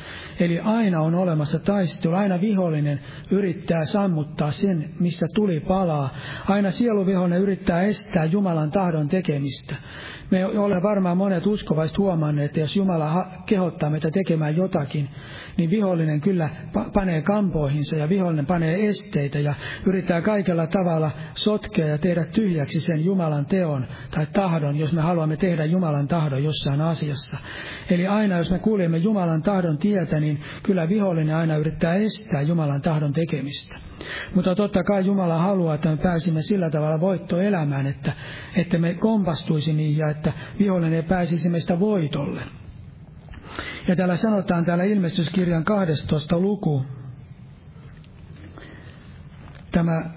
Eli aina on olemassa taistelu, aina vihollinen yrittää sammuttaa sen, missä tuli palaa. Aina sieluvihollinen yrittää estää Jumalan tahdon tekemistä. Me olemme varmaan monet uskovaiset huomanneet, että jos Jumala kehottaa meitä tekemään jotakin, niin vihollinen kyllä panee kampoihinsa ja vihollinen panee esteitä ja yrittää kaikella tavalla sotkea ja tehdä tyhjäksi sen Jumalan teon tai tahdon, jos me haluamme tehdä Jumalan tahdon jossain asiassa. Eli aina, jos me kuljemme Jumalan tahdon tietä, niin kyllä vihollinen aina yrittää estää Jumalan tahdon tekemistä. Mutta totta kai Jumala haluaa, että me pääsimme sillä tavalla voittoelämään, että, että me kompastuisi niin ja että vihollinen pääsisi meistä voitolle. Ja täällä sanotaan täällä ilmestyskirjan 12 luku, tämä,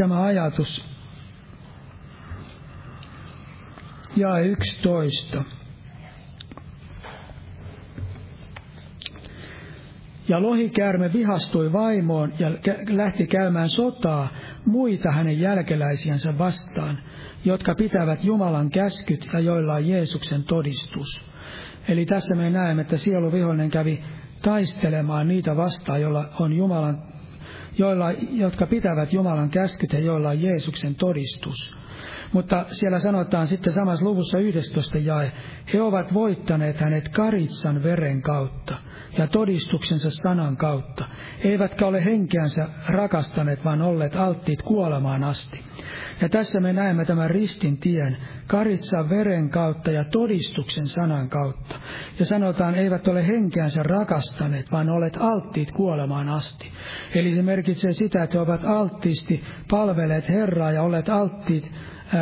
tämä ajatus, ja 11. Ja lohikäärme vihastui vaimoon ja lähti käymään sotaa muita hänen jälkeläisiänsä vastaan, jotka pitävät Jumalan käskyt ja joilla on Jeesuksen todistus. Eli tässä me näemme, että sieluvihollinen kävi taistelemaan niitä vastaan, joilla on Jumalan, joilla, jotka pitävät Jumalan käskyt ja joilla on Jeesuksen todistus. Mutta siellä sanotaan sitten samassa luvussa 11 jae, he ovat voittaneet hänet Karitsan veren kautta ja todistuksensa sanan kautta, eivätkä ole henkeänsä rakastaneet, vaan olleet alttiit kuolemaan asti. Ja tässä me näemme tämän ristin tien, Karitsan veren kautta ja todistuksen sanan kautta. Ja sanotaan, eivät ole henkeänsä rakastaneet, vaan olleet alttiit kuolemaan asti. Eli se merkitsee sitä, että he ovat alttiisti palveleet Herraa ja olleet alttiit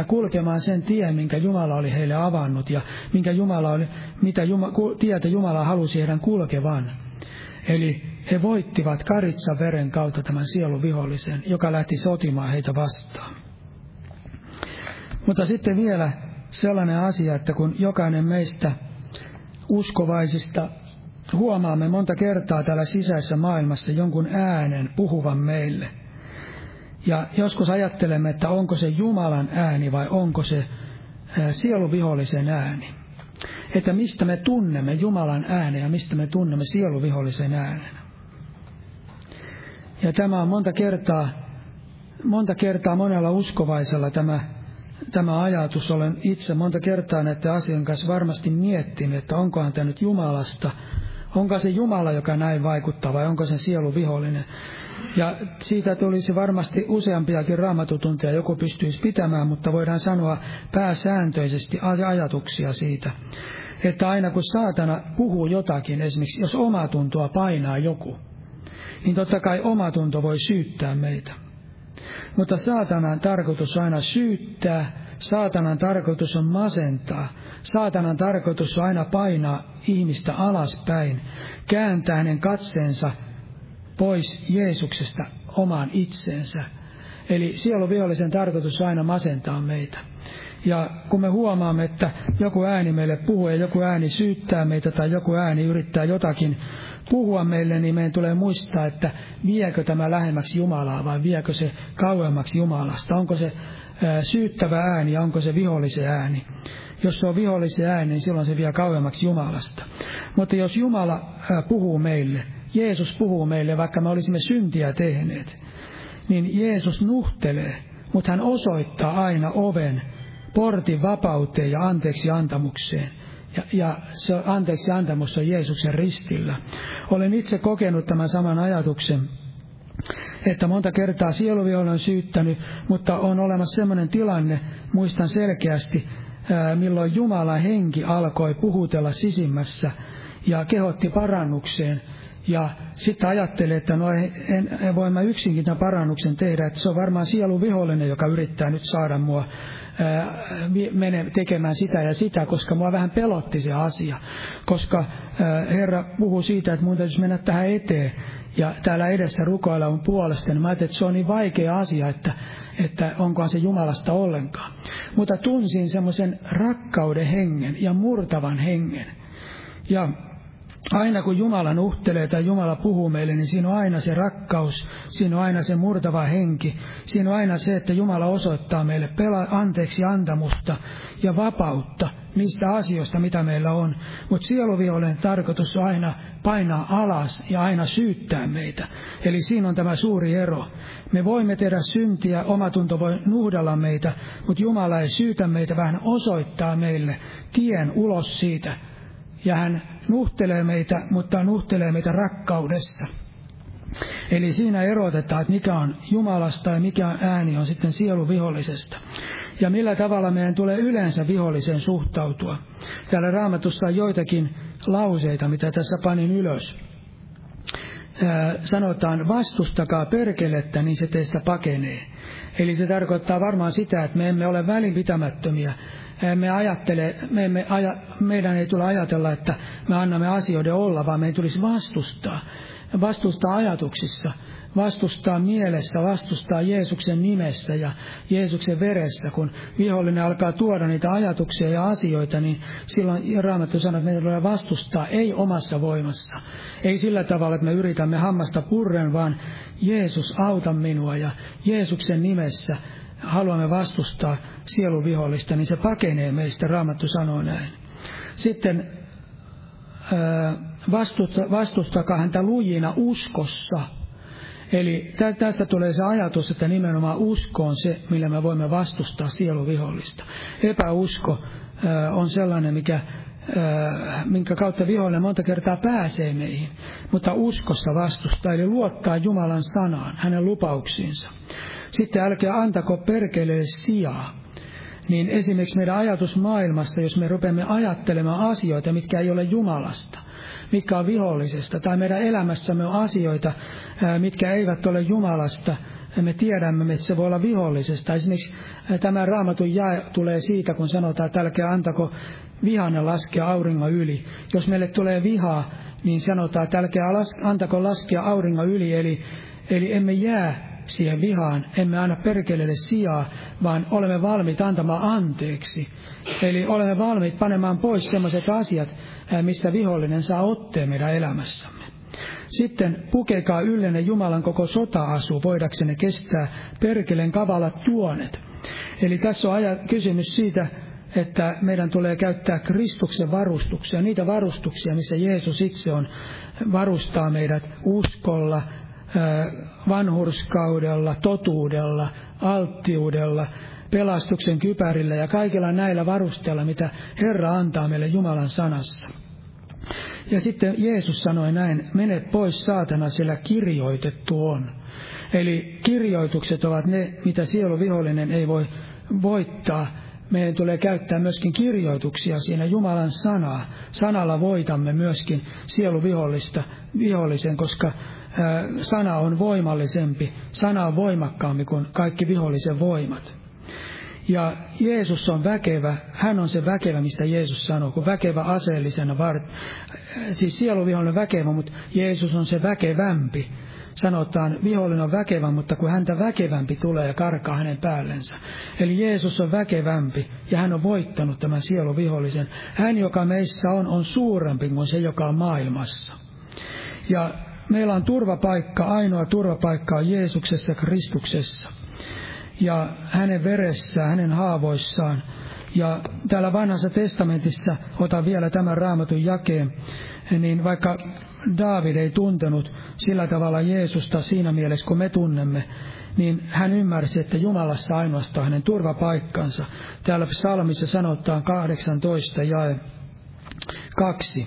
kulkemaan sen tien, minkä Jumala oli heille avannut ja minkä Jumala oli, mitä Jumala, tietä Jumala halusi heidän kulkevan. Eli he voittivat karitsa veren kautta tämän sieluvihollisen, joka lähti sotimaan heitä vastaan. Mutta sitten vielä sellainen asia, että kun jokainen meistä uskovaisista huomaamme monta kertaa täällä sisäisessä maailmassa jonkun äänen puhuvan meille – ja joskus ajattelemme, että onko se Jumalan ääni vai onko se sieluvihollisen ääni. Että mistä me tunnemme Jumalan äänen ja mistä me tunnemme sieluvihollisen äänen. Ja tämä on monta kertaa, monta kertaa monella uskovaisella tämä, tämä ajatus. Olen itse monta kertaa näiden asian kanssa varmasti miettinyt, että onkohan tämä nyt Jumalasta, onko se Jumala, joka näin vaikuttaa vai onko se sielu vihollinen. Ja siitä tulisi varmasti useampiakin raamatutunteja, joku pystyisi pitämään, mutta voidaan sanoa pääsääntöisesti ajatuksia siitä, että aina kun saatana puhuu jotakin, esimerkiksi jos omatuntoa painaa joku, niin totta kai omatunto voi syyttää meitä. Mutta saatanan tarkoitus on aina syyttää, saatanan tarkoitus on masentaa, saatanan tarkoitus on aina painaa ihmistä alaspäin, kääntää hänen katseensa pois Jeesuksesta omaan itseensä. Eli sieluvihollisen tarkoitus on aina masentaa meitä. Ja kun me huomaamme, että joku ääni meille puhuu ja joku ääni syyttää meitä tai joku ääni yrittää jotakin puhua meille, niin meidän tulee muistaa, että viekö tämä lähemmäksi Jumalaa vai viekö se kauemmaksi Jumalasta. Onko se syyttävä ääni ja onko se vihollisen ääni. Jos se on vihollisen ääni, niin silloin se vie kauemmaksi Jumalasta. Mutta jos Jumala puhuu meille, Jeesus puhuu meille, vaikka me olisimme syntiä tehneet, niin Jeesus nuhtelee, mutta hän osoittaa aina oven, portin vapauteen ja anteeksi antamukseen. Ja, ja se anteeksi antamus on Jeesuksen ristillä. Olen itse kokenut tämän saman ajatuksen, että monta kertaa sieluvihollinen on syyttänyt, mutta on olemassa sellainen tilanne, muistan selkeästi, milloin Jumalan henki alkoi puhutella sisimmässä ja kehotti parannukseen – Ja sitten ajattelee, että no en, en voi mä yksinkin tämän parannuksen tehdä, että se on varmaan sielu vihollinen, joka yrittää nyt saada mua mene tekemään sitä ja sitä, koska mua vähän pelotti se asia. Koska Herra puhuu siitä, että mun täytyisi mennä tähän eteen ja täällä edessä rukoilla mun puolesta, niin mä ajattelin, että se on niin vaikea asia, että, että onkohan se Jumalasta ollenkaan. Mutta tunsin semmoisen rakkauden hengen ja murtavan hengen. Ja aina kun Jumala nuhtelee tai Jumala puhuu meille, niin siinä on aina se rakkaus, siinä on aina se murtava henki, siinä on aina se, että Jumala osoittaa meille pela- anteeksi antamusta ja vapautta niistä asioista, mitä meillä on. Mutta sieluvihollinen tarkoitus on aina painaa alas ja aina syyttää meitä. Eli siinä on tämä suuri ero. Me voimme tehdä syntiä, omatunto voi nuhdella meitä, mutta Jumala ei syytä meitä, vähän osoittaa meille tien ulos siitä. Ja hän nuhtelee meitä, mutta nuhtelee meitä rakkaudessa. Eli siinä erotetaan, että mikä on Jumalasta ja mikä ääni on sitten sielu vihollisesta. Ja millä tavalla meidän tulee yleensä viholliseen suhtautua. Täällä raamatussa on joitakin lauseita, mitä tässä panin ylös. sanotaan, vastustakaa perkelettä, niin se teistä pakenee. Eli se tarkoittaa varmaan sitä, että me emme ole välinpitämättömiä me ajattele, me emme aja, meidän ei tule ajatella, että me annamme asioiden olla, vaan meidän tulisi vastustaa. Vastustaa ajatuksissa, vastustaa mielessä, vastustaa Jeesuksen nimessä ja Jeesuksen veressä. Kun vihollinen alkaa tuoda niitä ajatuksia ja asioita, niin silloin Raamattu sanoo, että meidän tulee vastustaa, ei omassa voimassa. Ei sillä tavalla, että me yritämme hammasta purren, vaan Jeesus auta minua ja Jeesuksen nimessä haluamme vastustaa sielun vihollista, niin se pakenee meistä, Raamattu sanoo näin. Sitten vastustakaa häntä lujina uskossa. Eli tästä tulee se ajatus, että nimenomaan usko on se, millä me voimme vastustaa sieluvihollista. Epäusko on sellainen, mikä, minkä kautta vihollinen monta kertaa pääsee meihin, mutta uskossa vastustaa, eli luottaa Jumalan sanaan, hänen lupauksiinsa. Sitten älkää antako perkeleelle sijaa. Niin esimerkiksi meidän ajatusmaailmassa, jos me rupeamme ajattelemaan asioita, mitkä ei ole Jumalasta, mitkä on vihollisesta, tai meidän elämässämme on asioita, mitkä eivät ole Jumalasta, me tiedämme, että se voi olla vihollisesta. Esimerkiksi tämä raamatun jae tulee siitä, kun sanotaan, että älkää antako vihanne laskea auringon yli. Jos meille tulee vihaa, niin sanotaan, että älkää antako laskea auringon yli, eli, eli emme jää siihen vihaan, emme anna perkeleelle sijaa, vaan olemme valmiit antamaan anteeksi. Eli olemme valmiit panemaan pois sellaiset asiat, mistä vihollinen saa otteen meidän elämässämme. Sitten pukekaa yllenne Jumalan koko sota-asu, voidaksenne kestää perkeleen kavalat tuonet. Eli tässä on aja, kysymys siitä, että meidän tulee käyttää Kristuksen varustuksia, niitä varustuksia, missä Jeesus itse on, varustaa meidät uskolla, vanhurskaudella, totuudella, alttiudella, pelastuksen kypärillä ja kaikilla näillä varusteilla, mitä Herra antaa meille Jumalan sanassa. Ja sitten Jeesus sanoi näin, mene pois saatana, sillä kirjoitettu on. Eli kirjoitukset ovat ne, mitä sieluvihollinen ei voi voittaa. Meidän tulee käyttää myöskin kirjoituksia siinä Jumalan sanaa. Sanalla voitamme myöskin sieluvihollista, vihollisen, koska sana on voimallisempi, sana on voimakkaampi kuin kaikki vihollisen voimat. Ja Jeesus on väkevä, hän on se väkevä, mistä Jeesus sanoo, kun väkevä aseellisena, var... siis sieluvihollinen väkevä, mutta Jeesus on se väkevämpi. Sanotaan, vihollinen on väkevä, mutta kun häntä väkevämpi tulee ja karkaa hänen päällensä. Eli Jeesus on väkevämpi ja hän on voittanut tämän sieluvihollisen. Hän, joka meissä on, on suurempi kuin se, joka on maailmassa. Ja meillä on turvapaikka, ainoa turvapaikka on Jeesuksessa Kristuksessa. Ja hänen veressään, hänen haavoissaan. Ja täällä vanhassa testamentissa, otan vielä tämän raamatun jakeen, niin vaikka Daavid ei tuntenut sillä tavalla Jeesusta siinä mielessä, kun me tunnemme, niin hän ymmärsi, että Jumalassa ainoastaan hänen turvapaikkansa. Täällä psalmissa sanotaan 18 jae 2.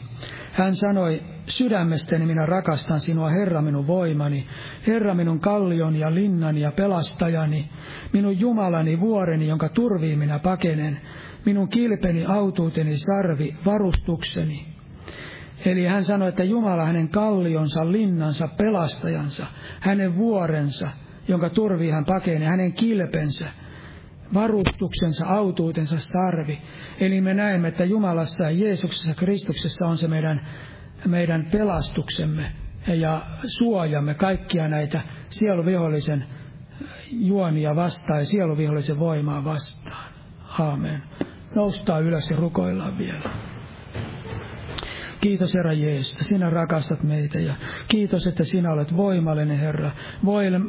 Hän sanoi, sydämestäni minä rakastan sinua, Herra minun voimani, Herra minun kallion ja linnani ja pelastajani, minun Jumalani vuoreni, jonka turviin minä pakenen, minun kilpeni, autuuteni, sarvi, varustukseni. Eli hän sanoi, että Jumala hänen kallionsa, linnansa, pelastajansa, hänen vuorensa, jonka turvi hän pakenee, hänen kilpensä, varustuksensa, autuutensa sarvi. Eli me näemme, että Jumalassa ja Jeesuksessa Kristuksessa on se meidän, meidän pelastuksemme ja suojamme kaikkia näitä sieluvihollisen juonia vastaan ja sieluvihollisen voimaa vastaan. Aamen. Noustaan ylös ja rukoillaan vielä. Kiitos Herra Jeesus, että sinä rakastat meitä ja kiitos, että sinä olet voimallinen Herra,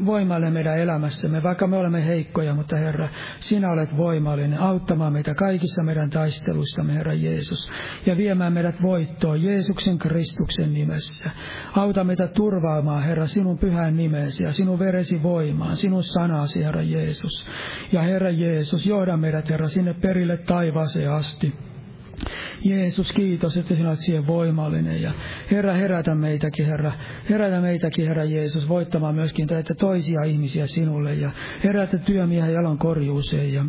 voimallinen meidän elämässämme, vaikka me olemme heikkoja, mutta Herra, sinä olet voimallinen auttamaan meitä kaikissa meidän taisteluissamme, Herra Jeesus, ja viemään meidät voittoon Jeesuksen Kristuksen nimessä. Auta meitä turvaamaan, Herra, sinun pyhän nimesi ja sinun veresi voimaan, sinun sanasi, Herra Jeesus. Ja Herra Jeesus, johda meidät, Herra, sinne perille taivaaseen asti. Jeesus, kiitos, että sinä olet siihen voimallinen. Ja Herra, herätä meitäkin, Herra. Herätä meitäkin, Herra Jeesus, voittamaan myöskin tätä toisia ihmisiä sinulle. Ja herätä työmiehen jalan korjuuseen. Ja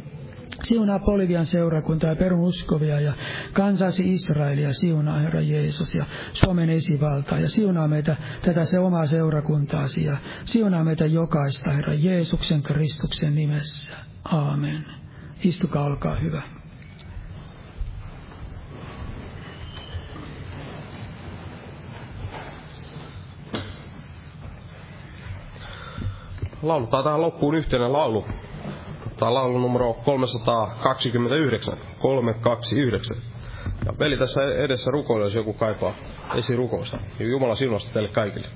Siunaa Polivian seurakuntaa ja peruskovia ja kansasi Israelia, siunaa Herra Jeesus ja Suomen esivaltaa ja siunaa meitä tätä se omaa seurakuntaasi ja siunaa meitä jokaista Herra Jeesuksen Kristuksen nimessä. Aamen. Istukaa, olkaa hyvä. Laulutaan tähän loppuun yhteinen laulu. Tämä on laulu numero 329. 329. Ja veli tässä edessä rukoilee, jos joku kaipaa esirukousta. Jumala siunasta teille kaikille.